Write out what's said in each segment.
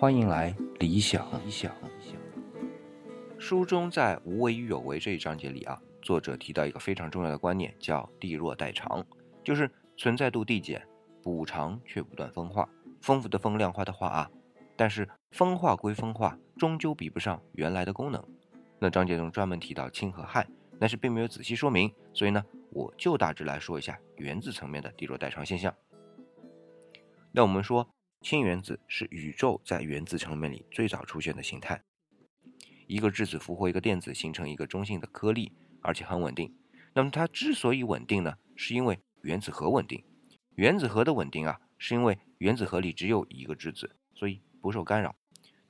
欢迎来理想。理想。书中在“无为与有为”这一章节里啊，作者提到一个非常重要的观念，叫“地弱代偿”，就是存在度递减，补偿却不断分化，丰富的风，量化的化啊。但是分化归分化，终究比不上原来的功能。那章节中专门提到氢和氦，但是并没有仔细说明，所以呢，我就大致来说一下原子层面的地弱代偿现象。那我们说。氢原子是宇宙在原子层面里最早出现的形态。一个质子俘获一个电子，形成一个中性的颗粒，而且很稳定。那么它之所以稳定呢，是因为原子核稳定。原子核的稳定啊，是因为原子核里只有一个质子，所以不受干扰。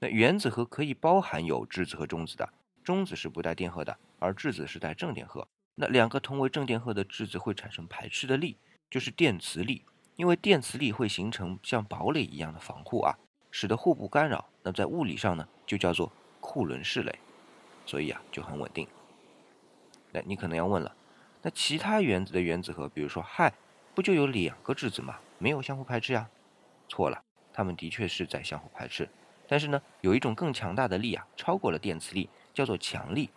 那原子核可以包含有质子和中子的，中子是不带电荷的，而质子是带正电荷。那两个同为正电荷的质子会产生排斥的力，就是电磁力。因为电磁力会形成像堡垒一样的防护啊，使得互不干扰。那在物理上呢，就叫做库伦式垒，所以啊就很稳定。那你可能要问了，那其他原子的原子核，比如说氦，不就有两个质子吗？没有相互排斥呀？错了，它们的确是在相互排斥，但是呢，有一种更强大的力啊，超过了电磁力，叫做强力。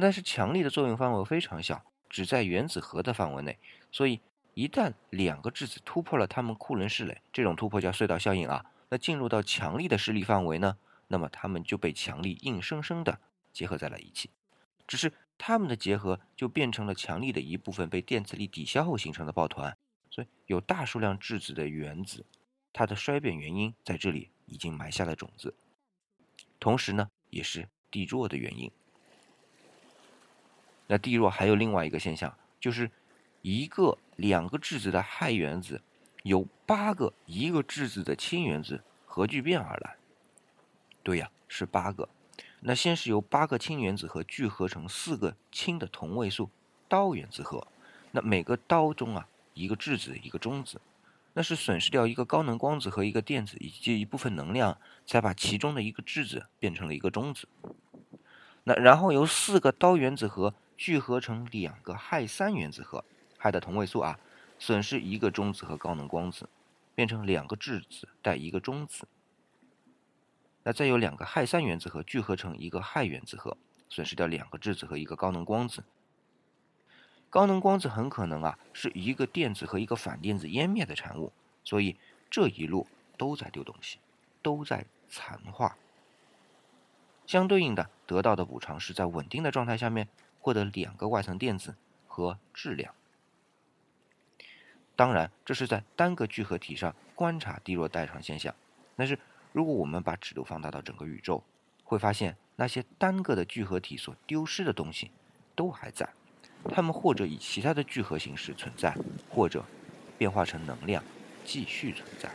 但是强力的作用范围非常小，只在原子核的范围内，所以。一旦两个质子突破了它们库伦式垒，这种突破叫隧道效应啊，那进入到强力的势力范围呢，那么它们就被强力硬生生的结合在了一起。只是它们的结合就变成了强力的一部分被电磁力抵消后形成的抱团。所以有大数量质子的原子，它的衰变原因在这里已经埋下了种子，同时呢，也是地弱的原因。那地弱还有另外一个现象，就是一个。两个质子的氦原子由八个一个质子的氢原子核聚变而来。对呀，是八个。那先是由八个氢原子核聚合成四个氢的同位素氘原子核。那每个氘中啊，一个质子，一个中子。那是损失掉一个高能光子和一个电子以及一部分能量，才把其中的一个质子变成了一个中子。那然后由四个氘原子核聚合成两个氦三原子核。氦的同位素啊，损失一个中子和高能光子，变成两个质子带一个中子。那再有两个氦三原子核聚合成一个氦原子核，损失掉两个质子和一个高能光子。高能光子很可能啊是一个电子和一个反电子湮灭的产物，所以这一路都在丢东西，都在残化。相对应的，得到的补偿是在稳定的状态下面获得两个外层电子和质量。当然，这是在单个聚合体上观察低弱代偿现象。但是，如果我们把尺度放大到整个宇宙，会发现那些单个的聚合体所丢失的东西都还在，它们或者以其他的聚合形式存在，或者变化成能量继续存在。